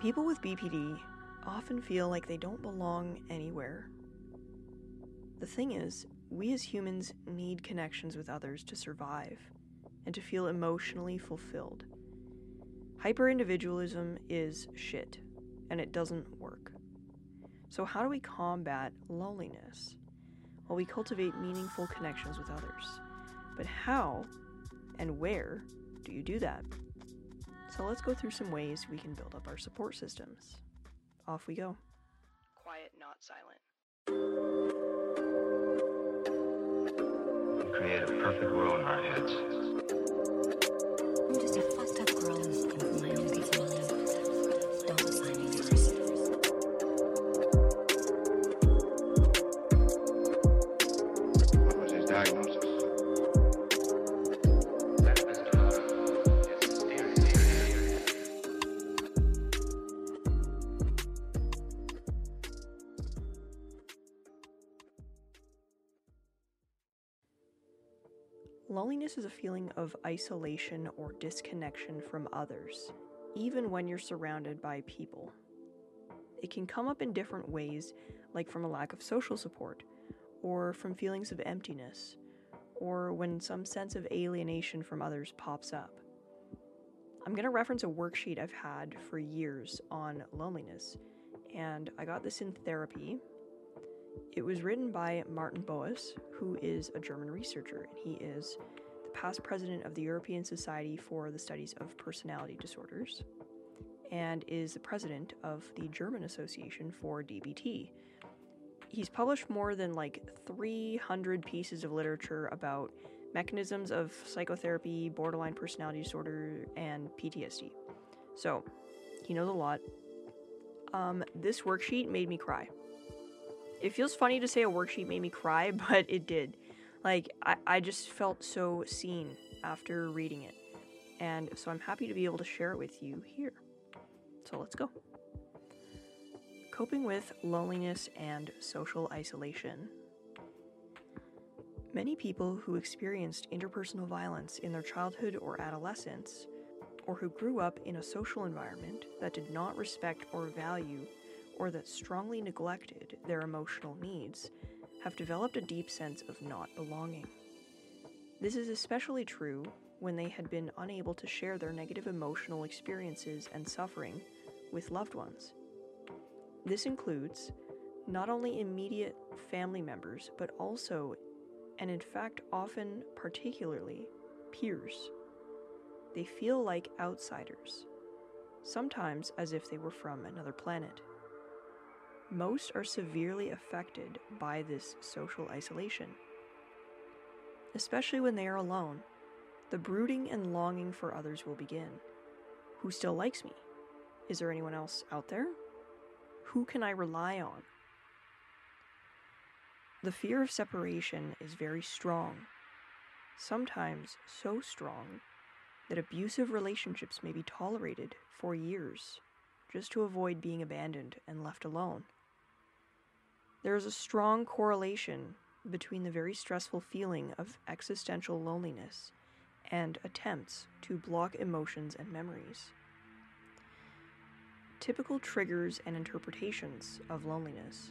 People with BPD often feel like they don't belong anywhere. The thing is, we as humans need connections with others to survive and to feel emotionally fulfilled. Hyperindividualism is shit, and it doesn't work. So, how do we combat loneliness? Well, we cultivate meaningful connections with others. But how and where do you do that? So, let's go through some ways we can build up our support systems. Off we go. Quiet, not silent. We create a perfect world in our heads. I'm just a fucked up girl Is a feeling of isolation or disconnection from others, even when you're surrounded by people. It can come up in different ways, like from a lack of social support, or from feelings of emptiness, or when some sense of alienation from others pops up. I'm going to reference a worksheet I've had for years on loneliness, and I got this in therapy it was written by Martin Bohus, who is a German researcher, and he is past president of the European Society for the Studies of Personality Disorders and is the president of the German Association for DBT. He's published more than like 300 pieces of literature about mechanisms of psychotherapy, borderline personality disorder, and PTSD. So, he knows a lot. Um, this worksheet made me cry it feels funny to say a worksheet made me cry, but it did. Like, I, I just felt so seen after reading it. And so I'm happy to be able to share it with you here. So let's go. Coping with loneliness and social isolation. Many people who experienced interpersonal violence in their childhood or adolescence, or who grew up in a social environment that did not respect or value or that strongly neglected their emotional needs have developed a deep sense of not belonging. This is especially true when they had been unable to share their negative emotional experiences and suffering with loved ones. This includes not only immediate family members, but also, and in fact, often particularly, peers. They feel like outsiders, sometimes as if they were from another planet. Most are severely affected by this social isolation. Especially when they are alone, the brooding and longing for others will begin. Who still likes me? Is there anyone else out there? Who can I rely on? The fear of separation is very strong, sometimes so strong that abusive relationships may be tolerated for years just to avoid being abandoned and left alone. There is a strong correlation between the very stressful feeling of existential loneliness and attempts to block emotions and memories. Typical triggers and interpretations of loneliness.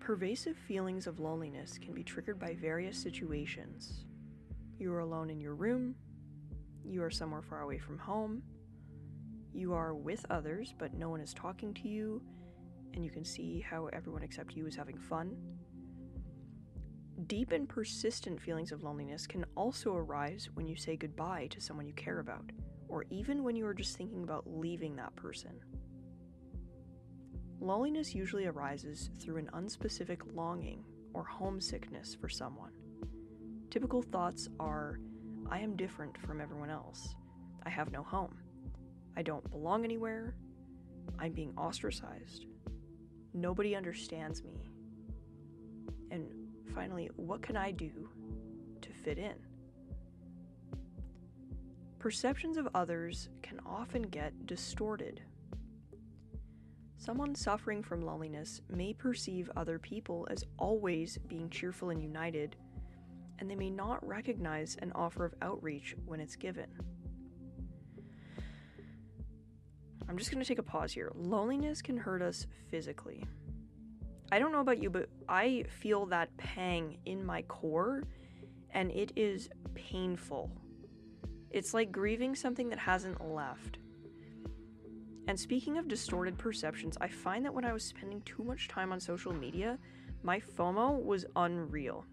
Pervasive feelings of loneliness can be triggered by various situations. You are alone in your room, you are somewhere far away from home, you are with others but no one is talking to you, and you can see how everyone except you is having fun. Deep and persistent feelings of loneliness can also arise when you say goodbye to someone you care about, or even when you are just thinking about leaving that person. Loneliness usually arises through an unspecific longing or homesickness for someone. Typical thoughts are I am different from everyone else. I have no home. I don't belong anywhere. I'm being ostracized. Nobody understands me. And finally, what can I do to fit in? Perceptions of others can often get distorted. Someone suffering from loneliness may perceive other people as always being cheerful and united, and they may not recognize an offer of outreach when it's given. I'm just going to take a pause here. Loneliness can hurt us physically. I don't know about you, but I feel that pang in my core, and it is painful. It's like grieving something that hasn't left. And speaking of distorted perceptions, I find that when I was spending too much time on social media, my FOMO was unreal.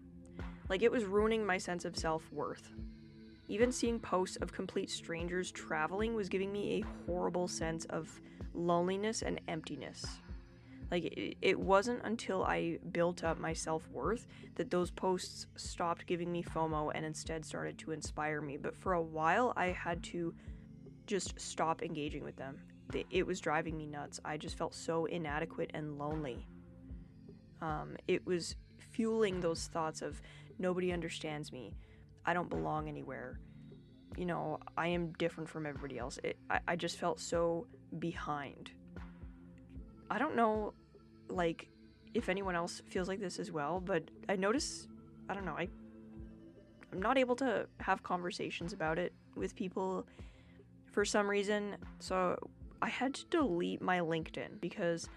Like it was ruining my sense of self worth. Even seeing posts of complete strangers traveling was giving me a horrible sense of loneliness and emptiness. Like, it, wasn't until I built up my self worth that those posts stopped giving me FOMO and instead started to inspire me. But for a while, I had to just stop engaging with them. It was driving me nuts. I just felt so inadequate and lonely. Um, it was fueling those thoughts of nobody understands me, I don't belong anywhere, you know, I am different from everybody else. It, I, I just felt so behind. I don't know, like, if anyone else feels like this as well, but I notice, I don't know, I, I'm not able to have conversations about it with people for some reason. So I had to delete my LinkedIn because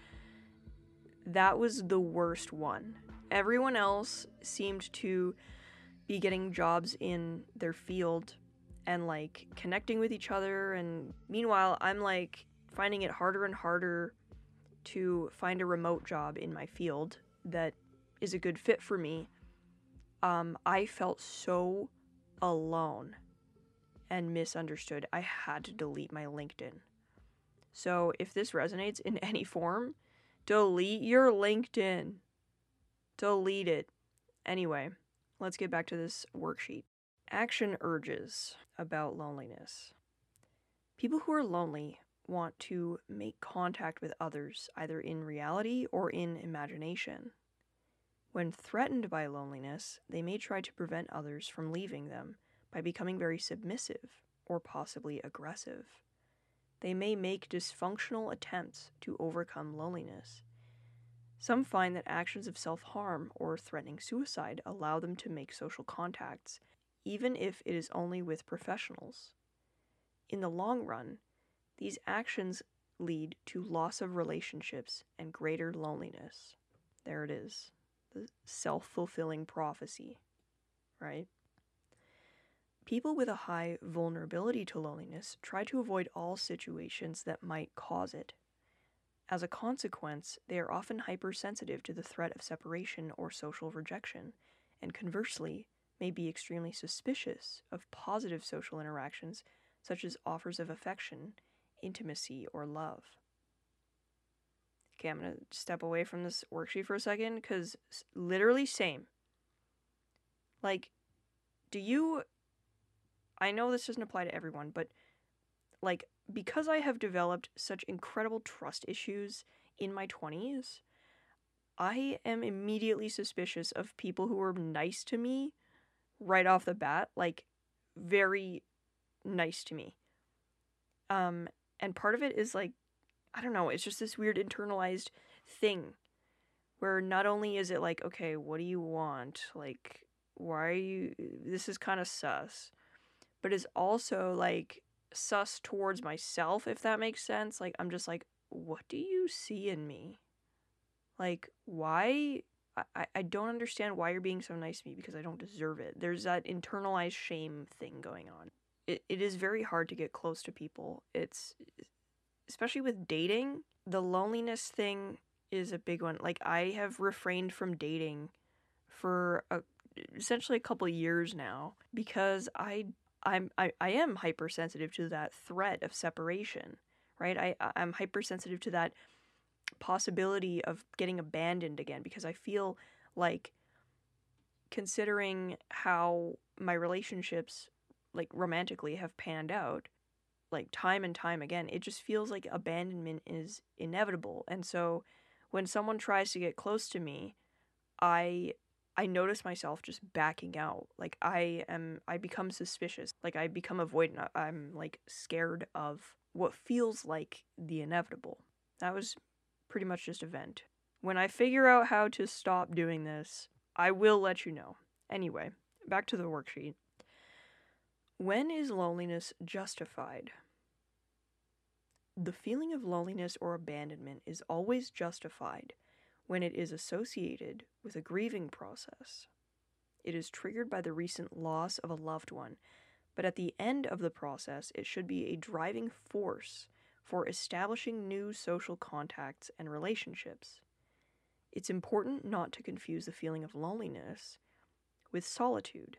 that was the worst one. Everyone else seemed to be getting jobs in their field and like connecting with each other and meanwhile I'm like finding it harder and harder to find a remote job in my field that is a good fit for me, um, I felt so alone and misunderstood. I had to delete my LinkedIn. So if this resonates in any form, delete your LinkedIn. Delete it. Anyway, let's get back to this worksheet. Action urges about loneliness. People who are lonely want to make contact with others, either in reality or in imagination. When threatened by loneliness, they may try to prevent others from leaving them by becoming very submissive or possibly aggressive. They may make dysfunctional attempts to overcome loneliness. Some find that actions of self harm or threatening suicide allow them to make social contacts, even if it is only with professionals. In the long run, these actions lead to loss of relationships and greater loneliness. There it is. The self fulfilling prophecy, right? People with a high vulnerability to loneliness try to avoid all situations that might cause it. As a consequence, they are often hypersensitive to the threat of separation or social rejection, and conversely, may be extremely suspicious of positive social interactions such as offers of affection intimacy, or love. Okay, I'm going to step away from this worksheet for a second because literally, same. Like, do you. I know this doesn't apply to everyone, but like, because I have developed such incredible trust issues in my 20s, I am immediately suspicious of people who are nice to me right off the bat, like, very nice to me. Um, and part of it is like i don't know it's just this weird internalized thing where not only is it like okay what do you want like why are you this is kind of sus but it's also like sus towards myself if that makes sense like i'm just like what do you see in me like why I, I don't understand why you're being so nice to me because I don't deserve it. There's that internalized shame thing going on it, it is very hard to get close to people. It's especially with dating, the loneliness thing is a big one. Like I have refrained from dating for a, essentially a couple years now because I I'm I, I am hypersensitive to that threat of separation, right? I I'm hypersensitive to that possibility of getting abandoned again because I feel like considering how my relationships like romantically have panned out like time and time again it just feels like abandonment is inevitable and so when someone tries to get close to me i i notice myself just backing out like i am i become suspicious like i become avoidant uh, i'm like scared of what feels like the inevitable. That was pretty much just a vent. When i figure out how to stop doing this i will let you know. Anyway back to the worksheet. When is loneliness justified? The feeling of loneliness or abandonment is always justified when it is associated with a grieving process. It is triggered by the recent loss of a loved one, but at the end of the process, it should be a driving force for establishing new social contacts and relationships. It's important not to confuse the feeling of loneliness with solitude.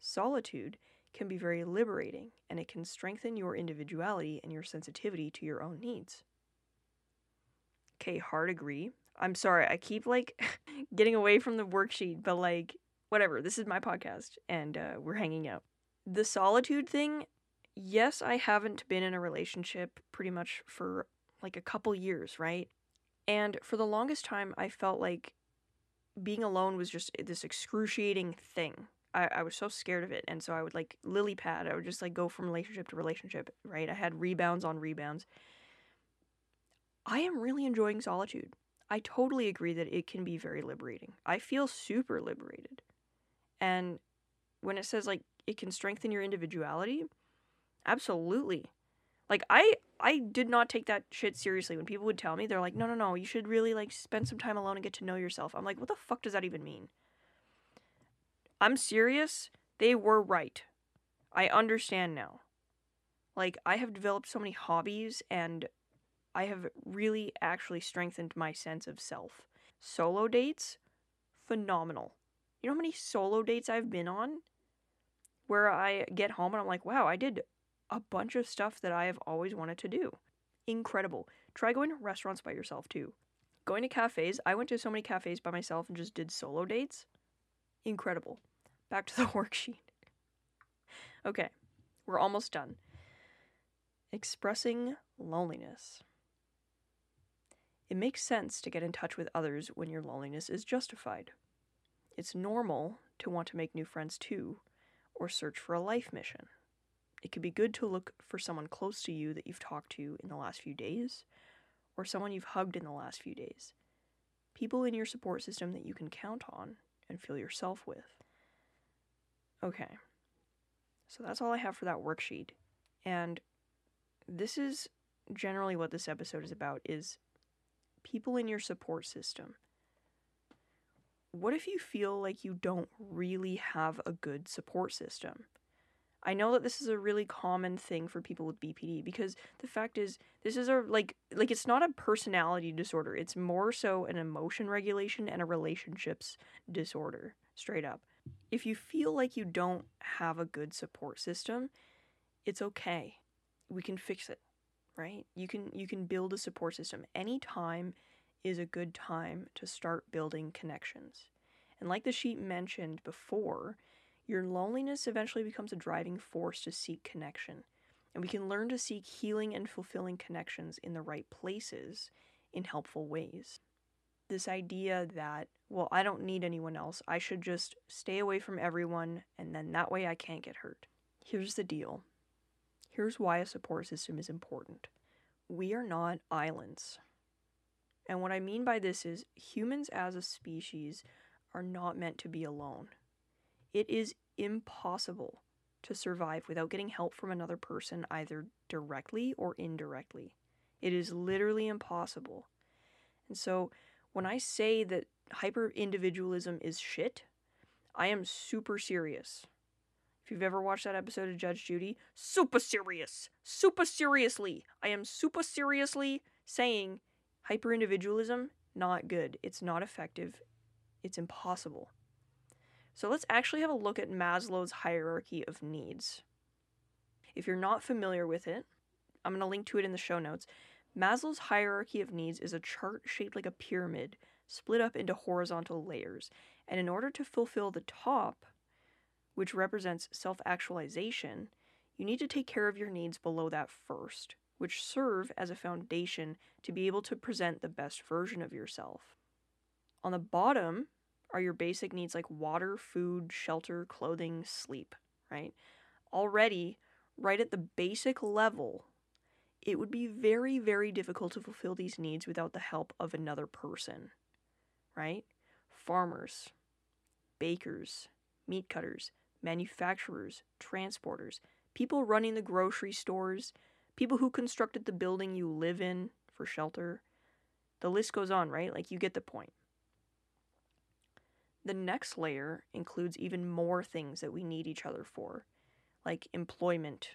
Solitude can be very liberating and it can strengthen your individuality and your sensitivity to your own needs. Okay, hard agree. I'm sorry, I keep like getting away from the worksheet, but like, whatever, this is my podcast and uh, we're hanging out. The solitude thing, yes, I haven't been in a relationship pretty much for like a couple years, right? And for the longest time, I felt like being alone was just this excruciating thing. I, I was so scared of it. And so I would like lily pad. I would just like go from relationship to relationship, right? I had rebounds on rebounds. I am really enjoying solitude. I totally agree that it can be very liberating. I feel super liberated. And when it says like it can strengthen your individuality, absolutely. Like I I did not take that shit seriously when people would tell me they're like, "No, no, no, you should really like spend some time alone and get to know yourself." I'm like, "What the fuck does that even mean?" I'm serious. They were right. I understand now. Like I have developed so many hobbies and I have really actually strengthened my sense of self. Solo dates, phenomenal. You know how many solo dates I've been on? Where I get home and I'm like, wow, I did a bunch of stuff that I have always wanted to do. Incredible. Try going to restaurants by yourself too. Going to cafes, I went to so many cafes by myself and just did solo dates. Incredible. Back to the worksheet. Okay, we're almost done. Expressing loneliness. It makes sense to get in touch with others when your loneliness is justified. It's normal to want to make new friends too, or search for a life mission. It could be good to look for someone close to you that you've talked to in the last few days, or someone you've hugged in the last few days. People in your support system that you can count on and feel yourself with. Okay, so that's all I have for that worksheet. And this is generally what this episode is about is people in your support system. What if you feel like you don't really have a good support system? I know that this is a really common thing for people with BPD because the fact is this is a like like it's not a personality disorder. It's more so an emotion regulation and a relationships disorder, straight up. If you feel like you don't have a good support system, it's okay. We can fix it, right? You can you can build a support system. Any time is a good time to start building connections. And like the sheet mentioned before, your loneliness eventually becomes a driving force to seek connection. And we can learn to seek healing and fulfilling connections in the right places in helpful ways. This idea that, well, I don't need anyone else, I should just stay away from everyone, and then that way I can't get hurt. Here's the deal here's why a support system is important. We are not islands. And what I mean by this is humans as a species are not meant to be alone. It is impossible to survive without getting help from another person, either directly or indirectly. It is literally impossible. And so, when I say that hyper individualism is shit, I am super serious. If you've ever watched that episode of Judge Judy, super serious, super seriously, I am super seriously saying hyper individualism, not good. It's not effective. It's impossible. So let's actually have a look at Maslow's hierarchy of needs. If you're not familiar with it, I'm going to link to it in the show notes. Maslow's hierarchy of needs is a chart shaped like a pyramid, split up into horizontal layers. And in order to fulfill the top, which represents self actualization, you need to take care of your needs below that first, which serve as a foundation to be able to present the best version of yourself. On the bottom are your basic needs like water, food, shelter, clothing, sleep, right? Already, right at the basic level, it would be very, very difficult to fulfill these needs without the help of another person, right? Farmers, bakers, meat cutters, manufacturers, transporters, people running the grocery stores, people who constructed the building you live in for shelter. The list goes on, right? Like you get the point. The next layer includes even more things that we need each other for, like employment,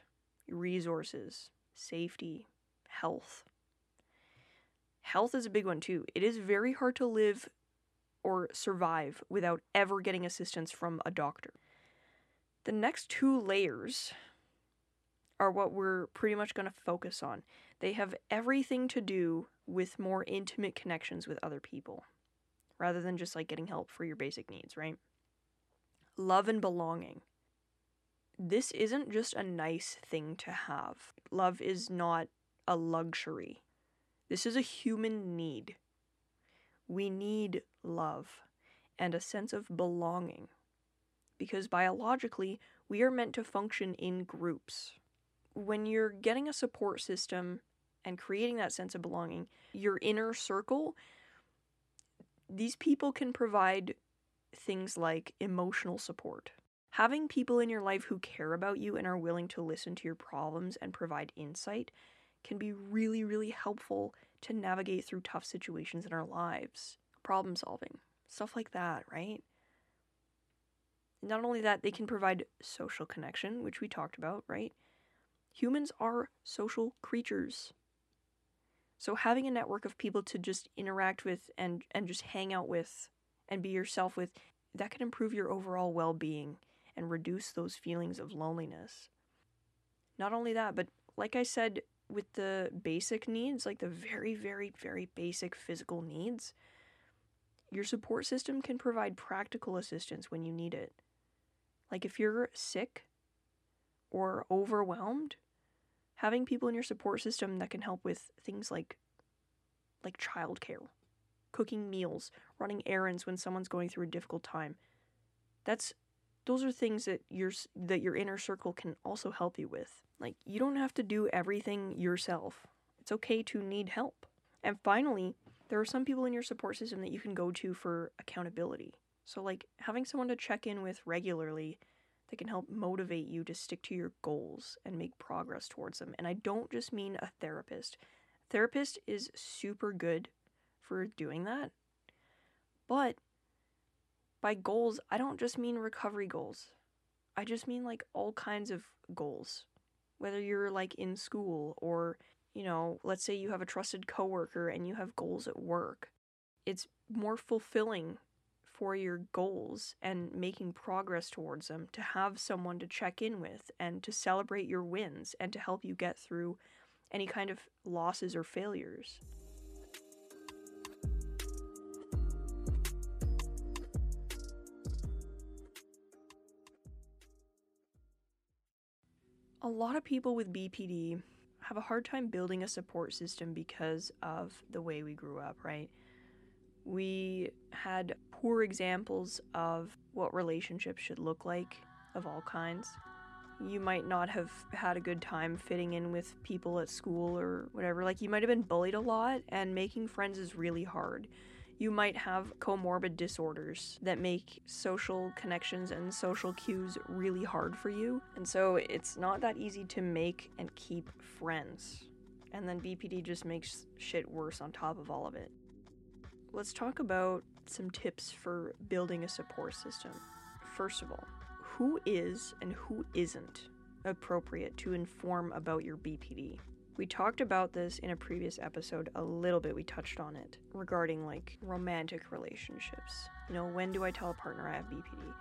resources, safety, health. Health is a big one too. It is very hard to live or survive without ever getting assistance from a doctor. The next two layers are what we're pretty much going to focus on. They have everything to do with more intimate connections with other people rather than just like getting help for your basic needs, right? Love and belonging. This isn't just a nice thing to have. Love is not a luxury. This is a human need. We need love and a sense of belonging because biologically, we are meant to function in groups. When you're getting a support system and creating that sense of belonging, your inner circle, these people can provide things like emotional support. Having people in your life who care about you and are willing to listen to your problems and provide insight can be really, really helpful to navigate through tough situations in our lives. Problem solving, stuff like that, right? Not only that, they can provide social connection, which we talked about, right? Humans are social creatures. So having a network of people to just interact with and and just hang out with and be yourself with, that can improve your overall well-being and reduce those feelings of loneliness. Not only that, but like I said with the basic needs, like the very very very basic physical needs, your support system can provide practical assistance when you need it. Like if you're sick or overwhelmed, having people in your support system that can help with things like like childcare, cooking meals, running errands when someone's going through a difficult time. That's those are things that your that your inner circle can also help you with. Like you don't have to do everything yourself. It's okay to need help. And finally, there are some people in your support system that you can go to for accountability. So, like having someone to check in with regularly that can help motivate you to stick to your goals and make progress towards them. And I don't just mean a therapist. Therapist is super good for doing that. But by goals, I don't just mean recovery goals. I just mean like all kinds of goals. Whether you're like in school or, you know, let's say you have a trusted coworker and you have goals at work. It's more fulfilling for your goals and making progress towards them, to have someone to check in with and to celebrate your wins and to help you get through any kind of losses or failures. A lot of people with BPD have a hard time building a support system because of the way we grew up, right? We had poor examples of what relationships should look like of all kinds. You might not have had a good time fitting in with people at school or whatever. Like, you might have been bullied a lot, and making friends is really hard. You might have comorbid disorders that make social connections and social cues really hard for you. And so it's not that easy to make and keep friends. And then BPD just makes shit worse on top of all of it. Let's talk about some tips for building a support system. First of all, who is and who isn't appropriate to inform about your BPD? We talked about this in a previous episode a little bit. We touched on it regarding like romantic relationships. You know, when do I tell a partner I have BPD?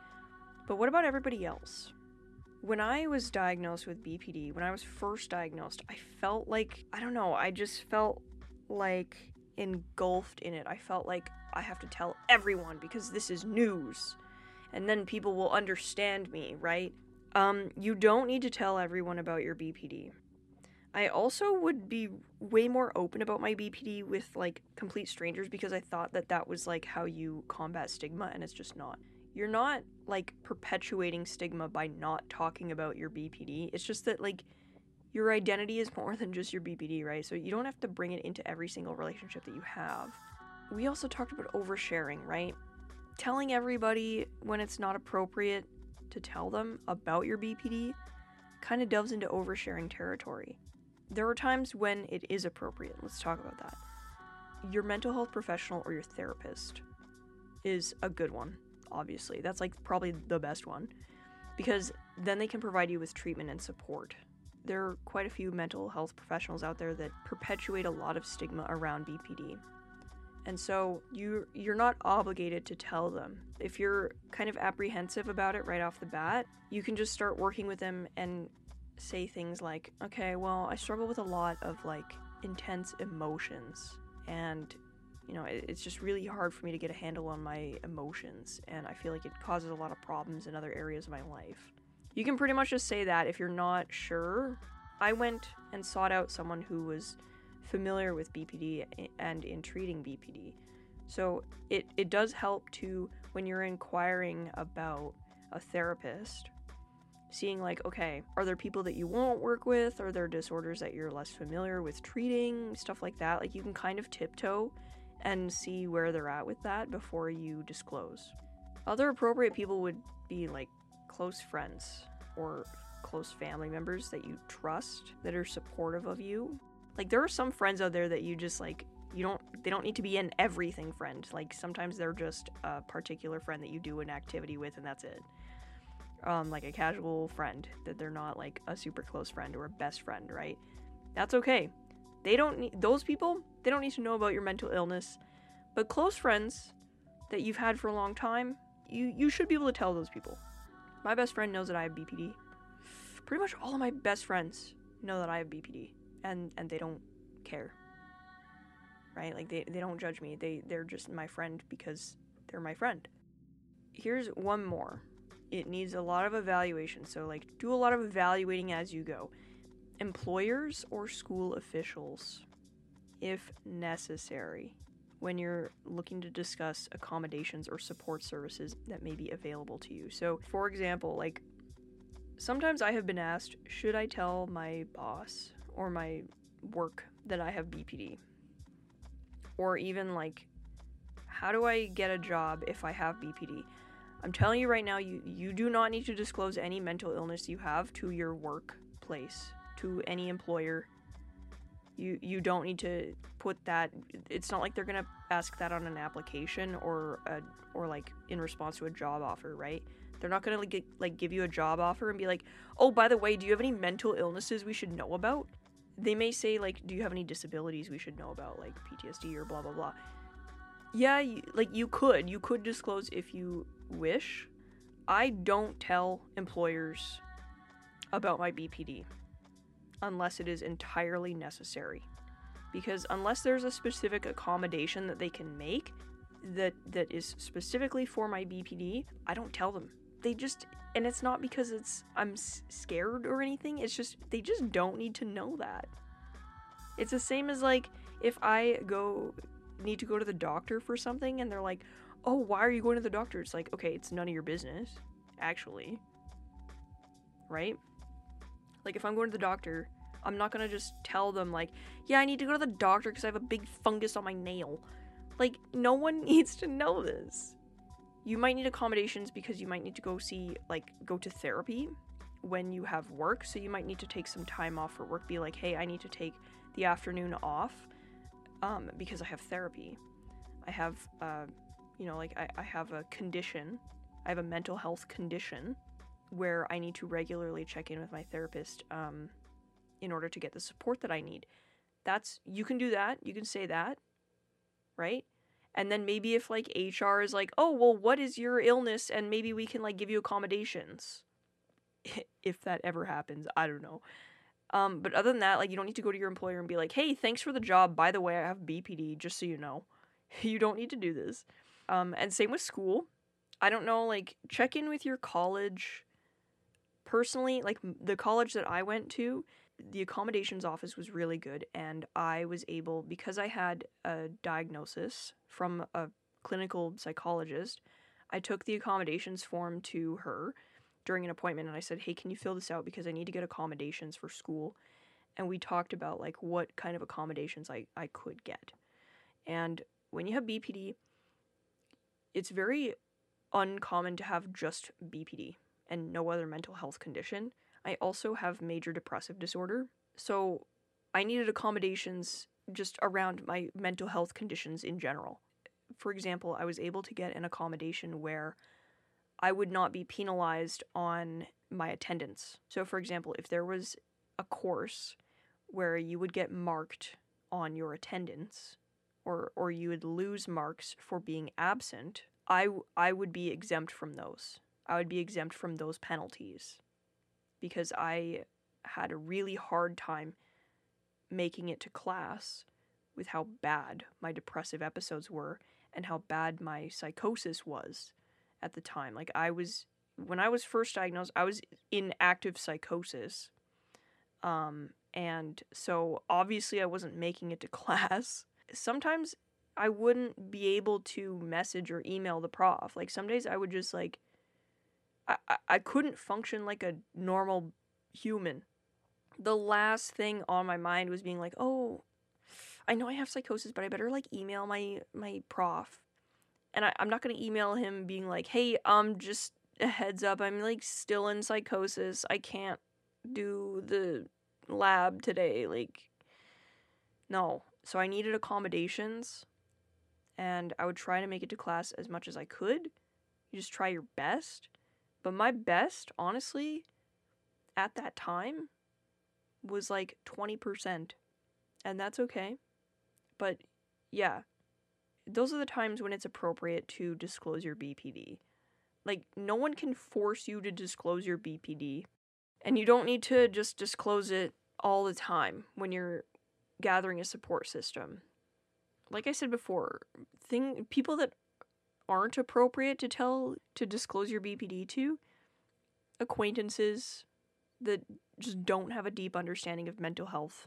But what about everybody else? When I was diagnosed with BPD, when I was first diagnosed, I felt like, I don't know, I just felt like engulfed in it. I felt like I have to tell everyone because this is news. And then people will understand me, right? Um, you don't need to tell everyone about your BPD. I also would be way more open about my BPD with like complete strangers because I thought that that was like how you combat stigma and it's just not. You're not like perpetuating stigma by not talking about your BPD. It's just that like your identity is more than just your BPD, right? So you don't have to bring it into every single relationship that you have. We also talked about oversharing, right? Telling everybody when it's not appropriate to tell them about your BPD kind of delves into oversharing territory. there are times when it is appropriate. Let's talk about that. Your mental health professional or your therapist is a good one, obviously. That's like probably the best one because then they can provide you with treatment and support. There are quite a few mental health professionals out there that perpetuate a lot of stigma around BPD. And so you you're not obligated to tell them. If you're kind of apprehensive about it right off the bat, you can just start working with them and say things like, "Okay, well, I struggle with a lot of like intense emotions and you know, it's just really hard for me to get a handle on my emotions and I feel like it causes a lot of problems in other areas of my life." You can pretty much just say that if you're not sure. I went and sought out someone who was familiar with BPD and in treating BPD. So it, it does help to, when you're inquiring about a therapist, seeing like, okay, are there people that you won't work with? Are there disorders that you're less familiar with treating? Stuff like that. Like you can kind of tiptoe and see where they're at with that before you disclose. Other appropriate people would be like close friends or close family members that you trust that are supportive of you like there are some friends out there that you just like you don't they don't need to be an everything friend. Like sometimes they're just a particular friend that you do an activity with and that's it. Um, like a casual friend that they're not like a super close friend or a best friend, right? That's okay. They don't need those people, they don't need to know about your mental illness. But close friends that you've had for a long time, you you should be able to tell those people. My best friend knows that I have BPD. Pretty much all of my best friends know that I have BPD and and they don't care right? Like they, they don't judge me. They they're just my friend because they're my friend. Here's one more. It needs a lot of evaluation. So like do a lot of evaluating as you go. Employers or school officials if necessary when you're looking to discuss accommodations or support services that may be available to you. So for example like sometimes i have been asked should i tell my boss or my work that I have BPD. Or even like how do I get a job if I have BPD? I'm telling you right now you you do not need to disclose any mental illness you have to your workplace, to any employer. You you don't need to put that it's not like they're to ask that on an application or a, or like in response to a job offer, right? They're not to like, like give you a job offer and be like, "Oh, by the way, do you have any mental illnesses we should know about?" They may say like do you have any disabilities we should know about like ptsd or blah blah blah? Yeah you, like you could. You could disclose if you wish. I don't tell employers about my bpd unless it is entirely necessary. Because unless there's a specific accommodation that they can make that that is specifically for my bpd i don't tell them they just and it's not because it's I'm scared or anything. It's just they just don't need to know that. It's the same as like if I go need to go to the doctor for something and they're like, "Oh, why are you going to the doctor?" It's like, "Okay, it's none of your business." Actually. Right? Like if I'm going to the doctor, I'm not going to just tell them like, "Yeah, I need to go to the doctor because I have a big fungus on my nail." Like no one needs to know this you might need accommodations because you might need to go see like go to therapy when you have work. So you might need to take some time off for work be like hey i need to take the afternoon off um, because i have therapy. I have uh, you know like I, I have a condition. I have a mental health condition where i need to regularly check in with my therapist um, in order to get the support that i need. That's you can do that. You can say that right and then maybe if like HR is like, "Oh, well, what is your illness?" and maybe we can like give you accommodations. if that ever happens, I don't know. Um, but other than that, like you don't need to go to your employer and be like, "Hey, thanks for the job. By the way, I have BPD, just so you know." you don't need to do this. Um, and same with school. I don't know, like check in with your college. Personally, like the college that I went to, the accommodations office was really good and I was able because I had a diagnosis from a clinical psychologist, I took the accommodations form to her during an appointment and I said, "Hey, can you fill this out because I need to get accommodations for school?" And we talked about like what kind of accommodations I I could get. And when you have BPD, it's very uncommon to have just BPD and no other mental health condition. I also have major depressive disorder. So I needed accommodations just around my mental health conditions in general. For example, I was able to get an accommodation where I would not be penalized on my attendance. So, for example, if there was a course where you would get marked on your attendance or or you would lose marks for being absent, I, I would be exempt from those. I would be exempt from those penalties because I had a really hard time making it to class with how bad my depressive episodes were and how bad my psychosis was at the time. Like I was when I was first diagnosed, I was in active psychosis. Um and so obviously I wasn't making it to class. Sometimes I wouldn't be able to message or email the prof. Like some days I would just like I, I couldn't function like a normal human. The last thing on my mind was being like, oh, I know I have psychosis, but I better like email my my prof. And I, I'm not gonna email him being like, hey, um, just a heads up, I'm like still in psychosis. I can't do the lab today. Like, no. So I needed accommodations, and I would try to make it to class as much as I could. You just try your best. But my best, honestly, at that time was like 20%. And that's okay. But yeah, those are the times when it's appropriate to disclose your BPD. Like, no one can force you to disclose your BPD. And you don't need to just disclose it all the time when you're gathering a support system. Like I said before, thing people that aren't appropriate to tell to disclose your BPD to, acquaintances that just don't have a deep understanding of mental health.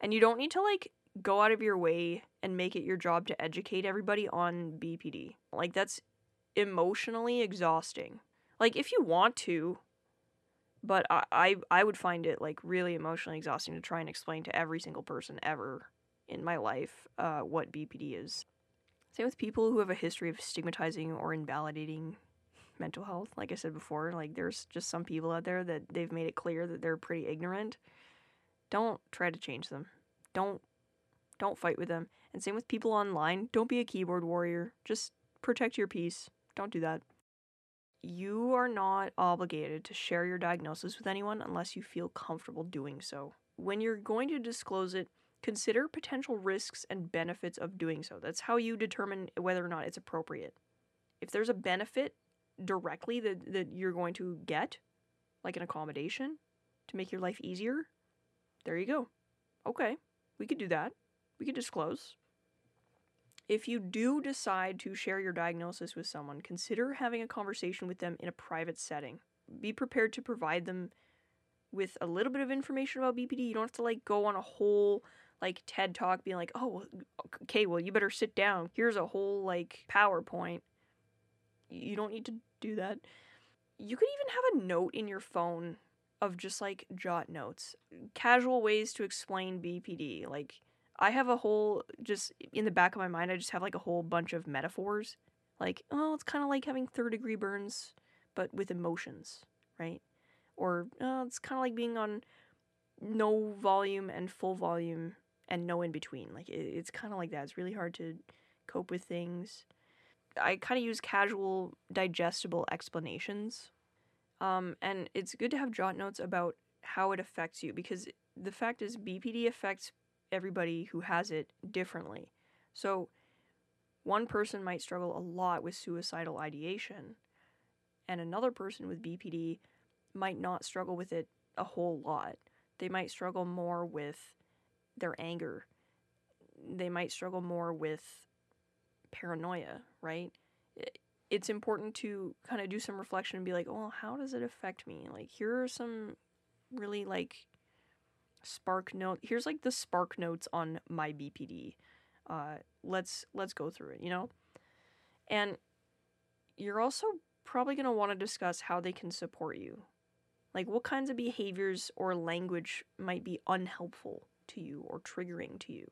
And you don't need to like go out of your way and make it your job to educate everybody on BPD. Like that's emotionally exhausting. Like if you want to, but I, I I would find it like really emotionally exhausting to try and explain to every single person ever in my life uh, what BPD is. Same with people who have a history of stigmatizing or invalidating mental health. Like I said before, like there's just some people out there that they've made it clear that they're pretty ignorant. Don't try to change them. Don't don't fight with them. And same with people online. Don't be a keyboard warrior. Just protect your peace. Don't do that. You are not obligated to share your diagnosis with anyone unless you feel comfortable doing so. When you're going to disclose it, consider potential risks and benefits of doing so. That's how you determine whether or not it's appropriate. If there's a benefit directly that, that you're going to get, like an accommodation to make your life easier, there you go. Okay, we could do that. We could disclose. If you do decide to share your diagnosis with someone, consider having a conversation with them in a private setting. Be prepared to provide them with a little bit of information about BPD. You don't have to like go on a whole like TED talk being like, "Oh, okay, well, you better sit down. Here's a whole like PowerPoint." You don't need to do that. You could even have a note in your phone of just like jot notes, casual ways to explain BPD. Like I have a whole just in the back of my mind, I just have like a whole bunch of metaphors. Like, oh, it's kind of like having third degree burns, but with emotions, right? Or oh, it's kind of like being on no volume and full volume and no in between. Like it, it's kind of like that. It's really hard to cope with things. I kind of use casual, digestible explanations. Um, and it's good to have jot notes about how it affects you because the fact is BPD affects everybody who has it differently. So one person might struggle a lot with suicidal ideation and another person with BPD might not struggle with it a whole lot. They might struggle more with their anger. They might struggle more with paranoia, right? It's important to kind of do some reflection and be like, "Oh, how does it affect me?" Like, here are some really like spark note. Here's like the spark notes on my BPD. Uh, let's let's go through it, you know? And you're also probably going to want to discuss how they can support you. Like what kinds of behaviors or language might be unhelpful to you or triggering to you.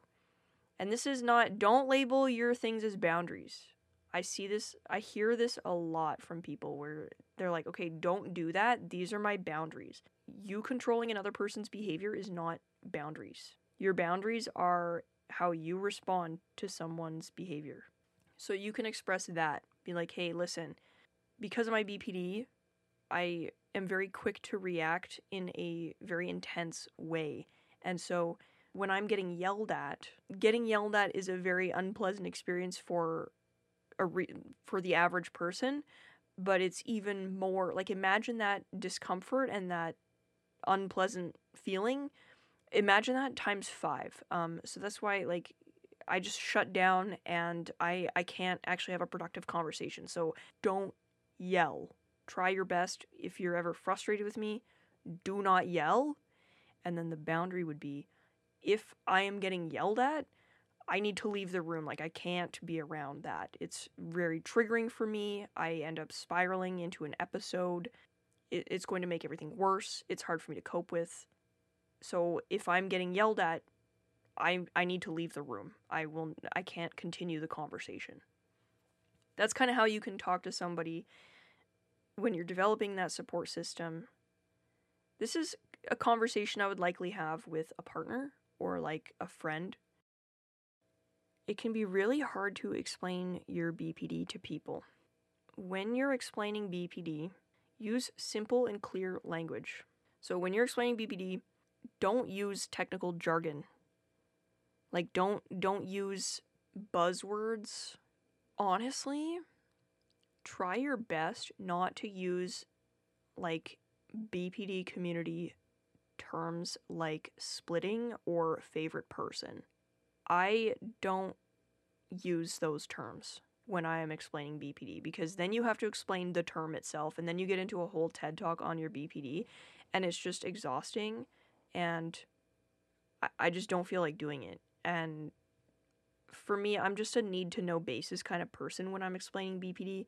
And this is not, don't label your things as boundaries. I see this, I hear this a lot from people where they're like, okay, don't do that. These are my boundaries. You controlling another person's behavior is not boundaries. Your boundaries are how you respond to someone's behavior. So you can express that. Be like, hey, listen, because of my BPD, I am very quick to react in a very intense way. And so when I'm getting yelled at, getting yelled at is a very unpleasant experience for a re- for the average person, but it's even more like imagine that discomfort and that unpleasant feeling. Imagine that times 5. Um so that's why like I just shut down and I I can't actually have a productive conversation. So don't yell. Try your best if you're ever frustrated with me, do not yell. And then the boundary would be if I am getting yelled at, I need to leave the room. Like, I can't be around that. It's very triggering for me. I end up spiraling into an episode. It, it's going to make everything worse. It's hard for me to cope with. So, if I'm getting yelled at, I, I need to leave the room. I will I can't continue the conversation. That's kind of how you can talk to somebody when you're developing that support system. This is a conversation I would likely have with a partner or like a friend. It can be really hard to explain your BPD to people. When you're explaining BPD, use simple and clear language. So when you're explaining BPD, don't use technical jargon. Like don't don't use buzzwords. Honestly, try your best not to use like BPD community terms like splitting or favorite person. I don't use those terms when I am explaining BPD because then you have to explain the term itself and then you get into a whole TED talk on your BPD and it's just exhausting and I, just don't feel like doing it. And for me, I'm just a need to know basis kind of person when I'm explaining BPD.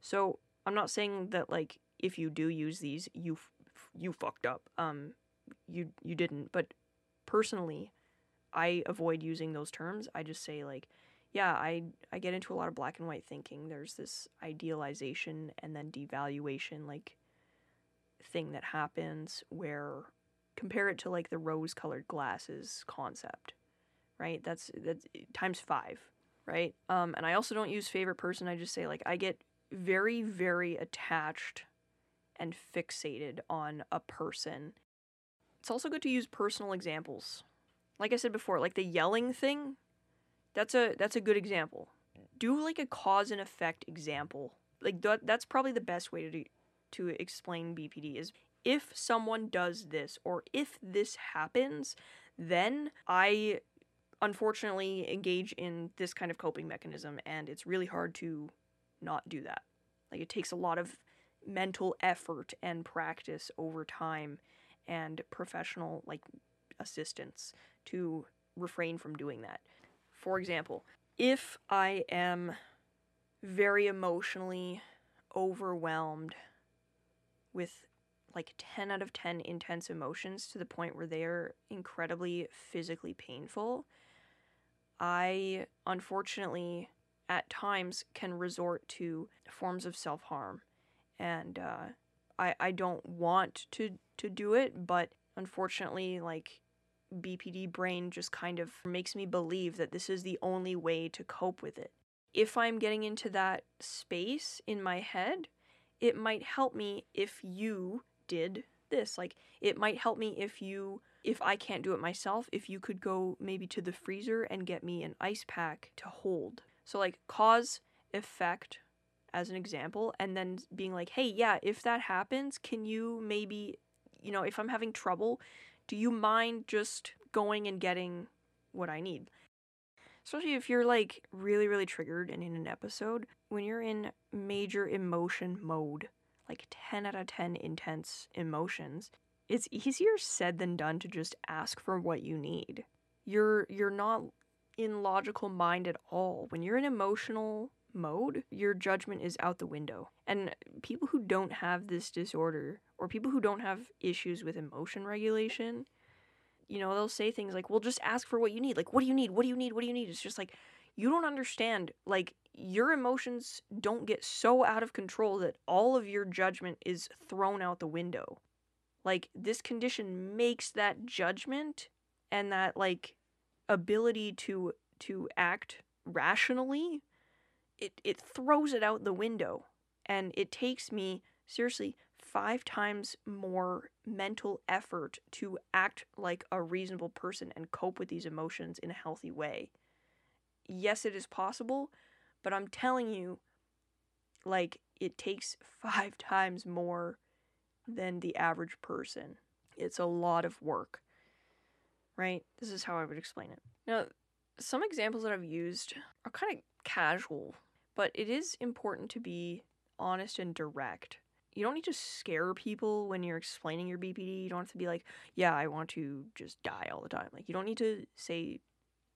So I'm not saying that like if you do use these, you f- you fucked up. Um, you you didn't. But personally, I avoid using those terms. I just say like, yeah, I I get into a lot of black and white thinking. There's this idealization and then devaluation like thing that happens where compare it to like the rose-colored glasses concept. Right? That's that's times 5, right? Um and I also don't use favorite person. I just say like I get very very attached and fixated on a person. It's also good to use personal examples. Like I said before, like the yelling thing, that's a that's a good example. Do like a cause and effect example. Like that that's probably the best way to do, to explain BPD is if someone does this or if this happens, then I unfortunately engage in this kind of coping mechanism and it's really hard to not do that. Like it takes a lot of mental effort and practice over time and professional like assistance to refrain from doing that. For example, if I am very emotionally overwhelmed with like 10 out of 10 intense emotions to the point where they are incredibly physically painful, I unfortunately at times can resort to forms of self harm. And uh, I, I don't want to, to do it, but unfortunately, like BPD brain just kind of makes me believe that this is the only way to cope with it. If I'm getting into that space in my head, it might help me if you did this. Like, it might help me if you, if I can't do it myself, if you could go maybe to the freezer and get me an ice pack to hold. So, like, cause, effect, as an example, and then being like, hey, yeah, if that happens, can you maybe, you know, if I'm having trouble, do you mind just going and getting what I need? Especially if you're like really, really triggered and in an episode, when you're in major emotion mode, like 10 out of 10 intense emotions, it's easier said than done to just ask for what you need. You're you're not in logical mind at all. When you're in emotional mode, your judgment is out the window. And people who don't have this disorder or people who don't have issues with emotion regulation, you know, they'll say things like, "Well, just ask for what you need." Like, "What do you need? What do you need? What do you need?" It's just like you don't understand like your emotions don't get so out of control that all of your judgment is thrown out the window. Like this condition makes that judgment and that like ability to to act rationally it it throws it out the window and it takes me seriously 5 times more mental effort to act like a reasonable person and cope with these emotions in a healthy way. Yes, it is possible, but I'm telling you like it takes 5 times more than the average person. It's a lot of work. Right? This is how I would explain it. Now, some examples that I've used are kind of casual, but it is important to be honest and direct. You don't need to scare people when you're explaining your BPD. You don't have to be like, yeah, I want to just die all the time. Like, you don't need to say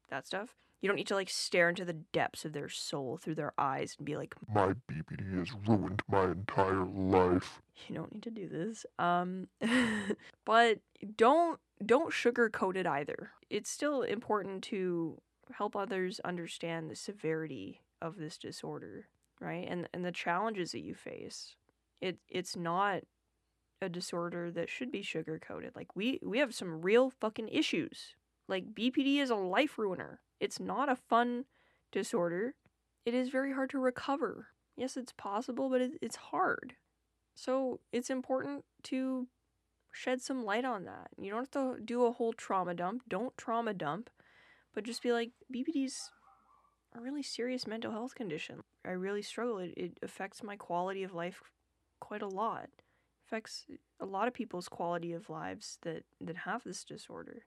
that stuff. You don't need to like stare into the depths of their soul through their eyes and be like, My BPD has ruined my entire life. you don't need to do this. Um but don't don't sugarcoat it either. It's still important to help others understand the severity of this disorder, right? And and the challenges that you face. It it's not a disorder that should be sugarcoated. Like we we have some real fucking issues. Like BPD is a life ruiner. It's not a fun disorder. It is very hard to recover. Yes, it's possible, but it, it's hard. So it's important to shed some light on that. You don't have to do a whole trauma dump. Don't trauma dump, but just be like, BPD's a really serious mental health condition. I really struggle. It, it affects my quality of life quite a lot. It affects a lot of people's quality of lives that, that have this disorder.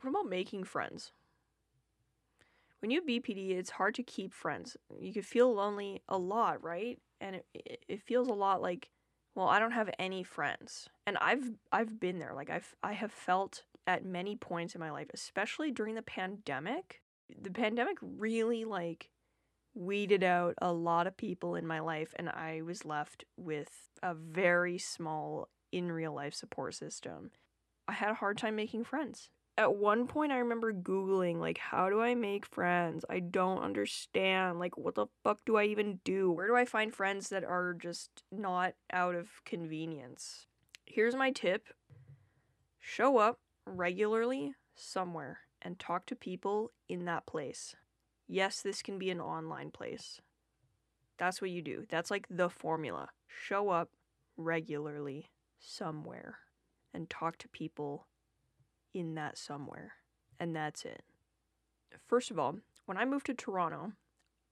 What about making friends? When you have BPD, it's hard to keep friends. You could feel lonely a lot, right? And it, it, feels a lot like, well, I don't have any friends. And I've I've been there. Like I've I have felt at many points in my life, especially during the pandemic. The pandemic really like weeded out a lot of people in my life and I was left with a very small in real life support system. I had a hard time making friends at one point I remember googling like how do I make friends? I don't understand. Like what the fuck do I even do? Where do I find friends that are just not out of convenience? Here's my tip. Show up regularly somewhere and talk to people in that place. Yes, this can be an online place. That's what you do. That's like the formula. Show up regularly somewhere and talk to people in that somewhere. And that's it. First of all, when I moved to Toronto,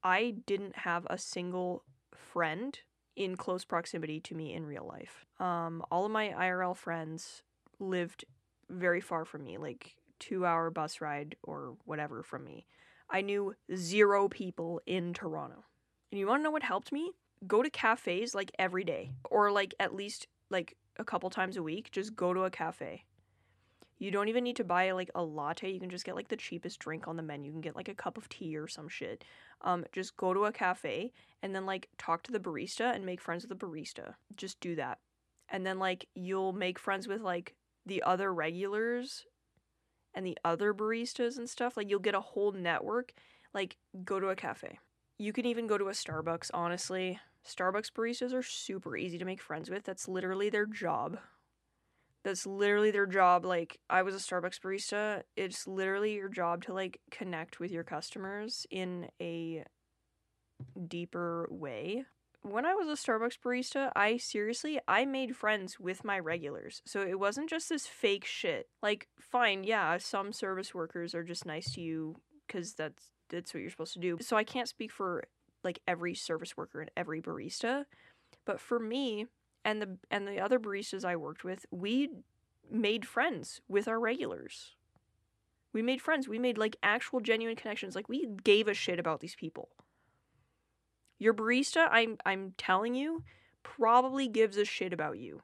I didn't have a single friend in close proximity to me in real life. Um, all of my IRL friends lived very far from me, like two hour bus ride or whatever from me. I knew zero people in Toronto. And you want to know what helped me? Go to cafes like every day, or like at least like a couple times a week. Just go to a cafe. You don't even need to buy like a latte. You can just get like the cheapest drink on the menu. You can get like a cup of tea or some shit. Um, just go to a cafe and then like talk to the barista and make friends with the barista. Just do that. And then like you'll make friends with like the other regulars and the other baristas and stuff. Like you'll get a whole network. Like go to a cafe. You can even go to a Starbucks, honestly. Starbucks baristas are super easy to make friends with. That's literally their job. That's literally their job. Like, I was a Starbucks barista. It's literally your job to, like, connect with your customers in a deeper way. When I was a Starbucks barista, I seriously, I made friends with my regulars. So it wasn't just this fake shit. Like, fine, yeah, some service workers are just nice to you because that's that's what you're supposed to do. So I can't speak for like every service worker and every barista, but for me, and the and the other baristas I worked with, we made friends with our regulars. We made friends. We made like actual genuine connections. Like we gave a shit about these people. Your barista, I'm I'm telling you, probably gives a shit about you.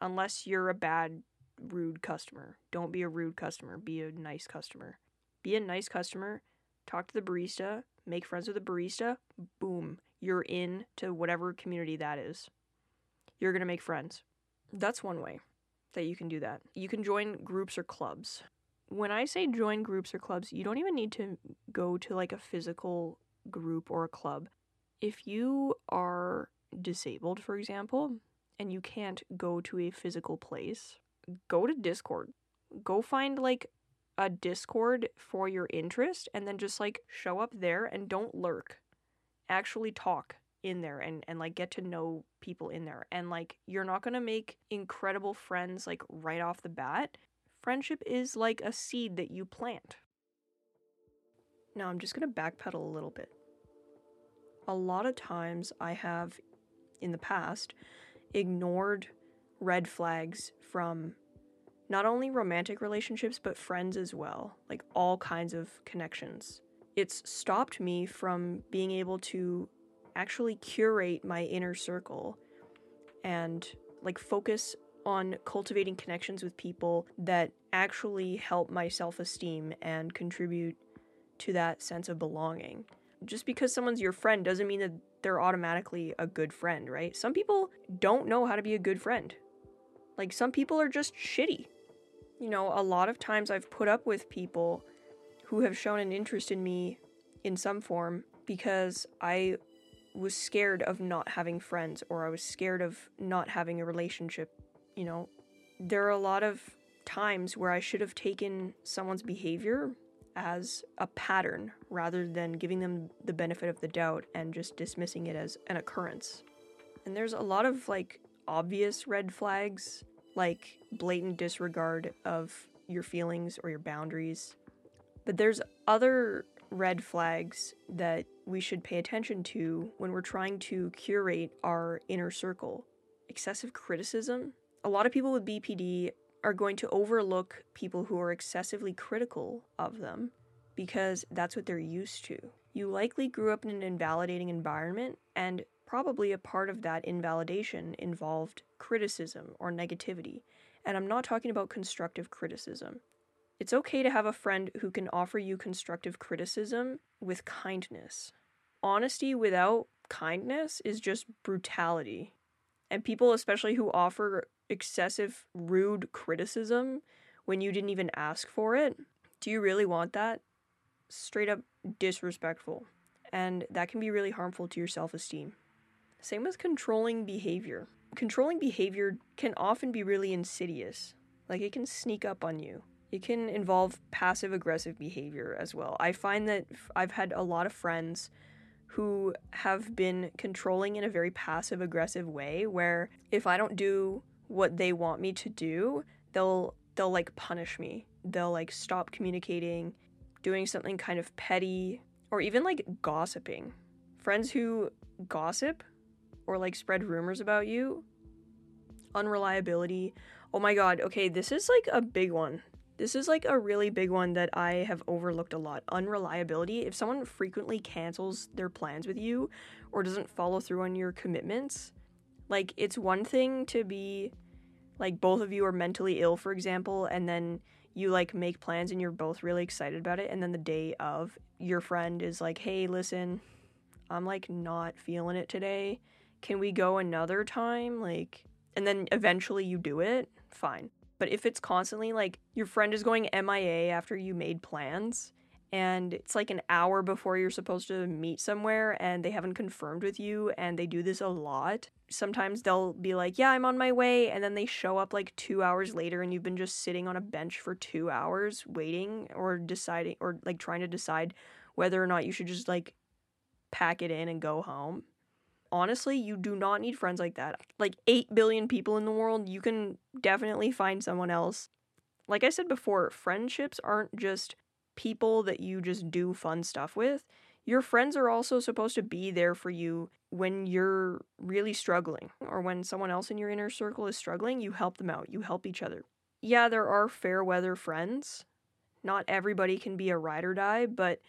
Unless you're a bad rude customer. Don't be a rude customer. Be a nice customer. Be a nice customer. Talk to the barista. Make friends with the barista. Boom. You're in to whatever community that is you're going to make friends. That's one way that you can do that. You can join groups or clubs. When I say join groups or clubs, you don't even need to go to like a physical group or a club. If you are disabled, for example, and you can't go to a physical place, go to Discord. Go find like a Discord for your interest and then just like show up there and don't lurk. Actually talk in there and and like get to know people in there. And like you're not going to make incredible friends like right off the bat. Friendship is like a seed that you plant. Now, I'm just going to backpedal a little bit. A lot of times I have in the past ignored red flags from not only romantic relationships, but friends as well, like all kinds of connections. It's stopped me from being able to actually curate my inner circle and like focus on cultivating connections with people that actually help my self esteem and contribute to that sense of belonging. Just because someone's your friend doesn't mean that they're automatically a good friend, right? Some people don't know how to be a good friend. Like, some people are just shitty. You know, a lot of times I've put up with people who have shown an interest in me in some form because I was scared of not having friends or I was scared of not having a relationship. You know, there are a lot of times where I should have taken someone's behavior as a pattern rather than giving them the benefit of the doubt and just dismissing it as an occurrence. And there's a lot of like obvious red flags, like blatant disregard of your feelings or your boundaries. But there's other red flags that we should pay attention to when we're trying to curate our inner circle. Excessive criticism. A lot of people with BPD are going to overlook people who are excessively critical of them because that's what they're used to. You likely grew up in an invalidating environment, and probably a part of that invalidation involved criticism or negativity. And I'm not talking about constructive criticism. It's okay to have a friend who can offer you constructive criticism with kindness. Honesty without kindness is just brutality. And people, especially who offer excessive, rude criticism when you didn't even ask for it, do you really want that? Straight up disrespectful. And that can be really harmful to your self esteem. Same with controlling behavior. Controlling behavior can often be really insidious. Like it can sneak up on you. It can involve passive aggressive behavior as well. I find that I've had a lot of friends who have been controlling in a very passive aggressive way where if I don't do what they want me to do, they'll they'll like punish me. They'll like stop communicating, doing something kind of petty or even like gossiping. Friends who gossip or like spread rumors about you, unreliability. Oh my god, okay, this is like a big one. This is like a really big one that I have overlooked a lot. Unreliability. If someone frequently cancels their plans with you or doesn't follow through on your commitments, like it's one thing to be like both of you are mentally ill, for example, and then you like make plans and you're both really excited about it, and then the day of, your friend is like, hey, listen, I'm like not feeling it today. Can we go another time? Like, and then eventually you do it, fine. But if it's constantly like your friend is going MIA after you made plans and it's like an hour before you're supposed to meet somewhere and they haven't confirmed with you and they do this a lot, sometimes they'll be like, Yeah, I'm on my way. And then they show up like two hours later and you've been just sitting on a bench for two hours waiting or deciding or like trying to decide whether or not you should just like pack it in and go home honestly, you do not need friends like that. Like 8 billion people in the world, you can definitely find someone else. Like I said before, friendships aren't just people that you just do fun stuff with. Your friends are also supposed to be there for you when you're really struggling or when someone else in your inner circle is struggling, you help them out. You help each other. Yeah, there are fair weather friends. Not everybody can be a ride or die, but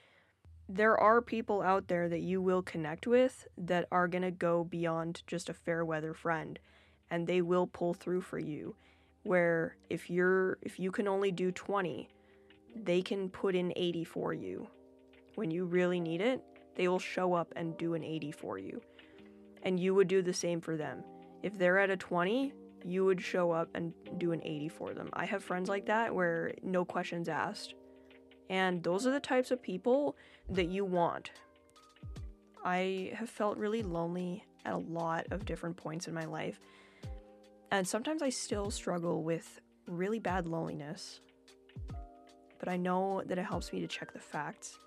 there are people out there that you will connect with that are going to go beyond just a fair weather friend and they will pull through for you. Where if you're if you can only do 20 they can put in 80 for you. When you really need it they will show up and do an 80 for you. And you would do the same for them. If they're at a 20 you would show up and do an 80 for them. I have friends like that where no questions asked and those are the types of people that you want. I have felt really lonely at a lot of different points in my life. And sometimes I still struggle with really bad loneliness. But I know that it helps me to check the facts.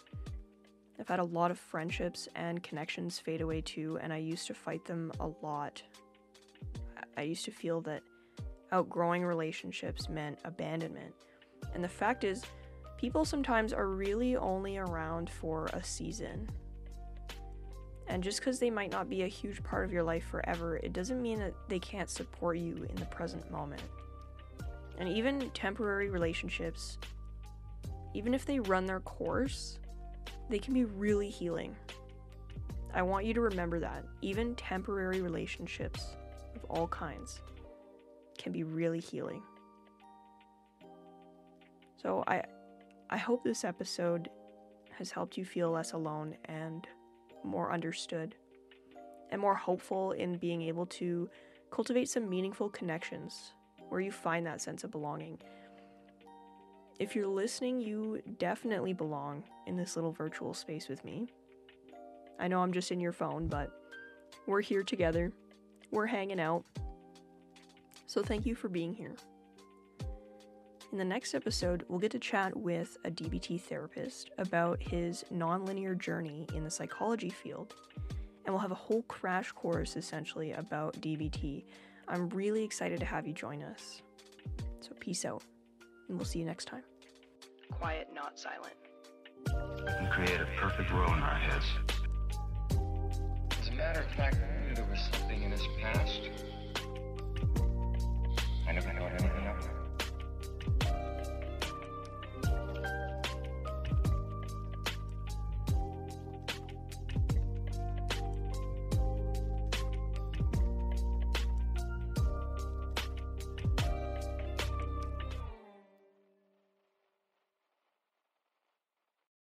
I've had a lot of friendships and connections fade away too, and I used to fight them a lot. I- used to feel that outgrowing relationships meant abandonment. And the fact is, people sometimes are really only around for a season. And just because they might not be a huge part of your life forever, it doesn't mean that they can't support you in the present moment. And even temporary relationships, even if they run their course, they can be really healing. I want you to remember that. Even temporary relationships of all kinds can be really healing. So I I hope this episode has helped you feel less alone and more understood and more hopeful in being able to cultivate some meaningful connections where you find that sense of belonging. If you're listening, you definitely belong in this little virtual space with me. I know I'm just in your phone, but we're here together. We're hanging out. So thank you for being here. In the next episode, we'll get to chat with a DBT therapist about his nonlinear journey in the psychology field, and we'll have a whole crash course essentially about DBT. I'm really excited to have you join us. So, peace out, and we'll see you next time. Quiet, not silent. We create a perfect world in our heads. As a matter of fact, I knew there was something in his past. I never know anything I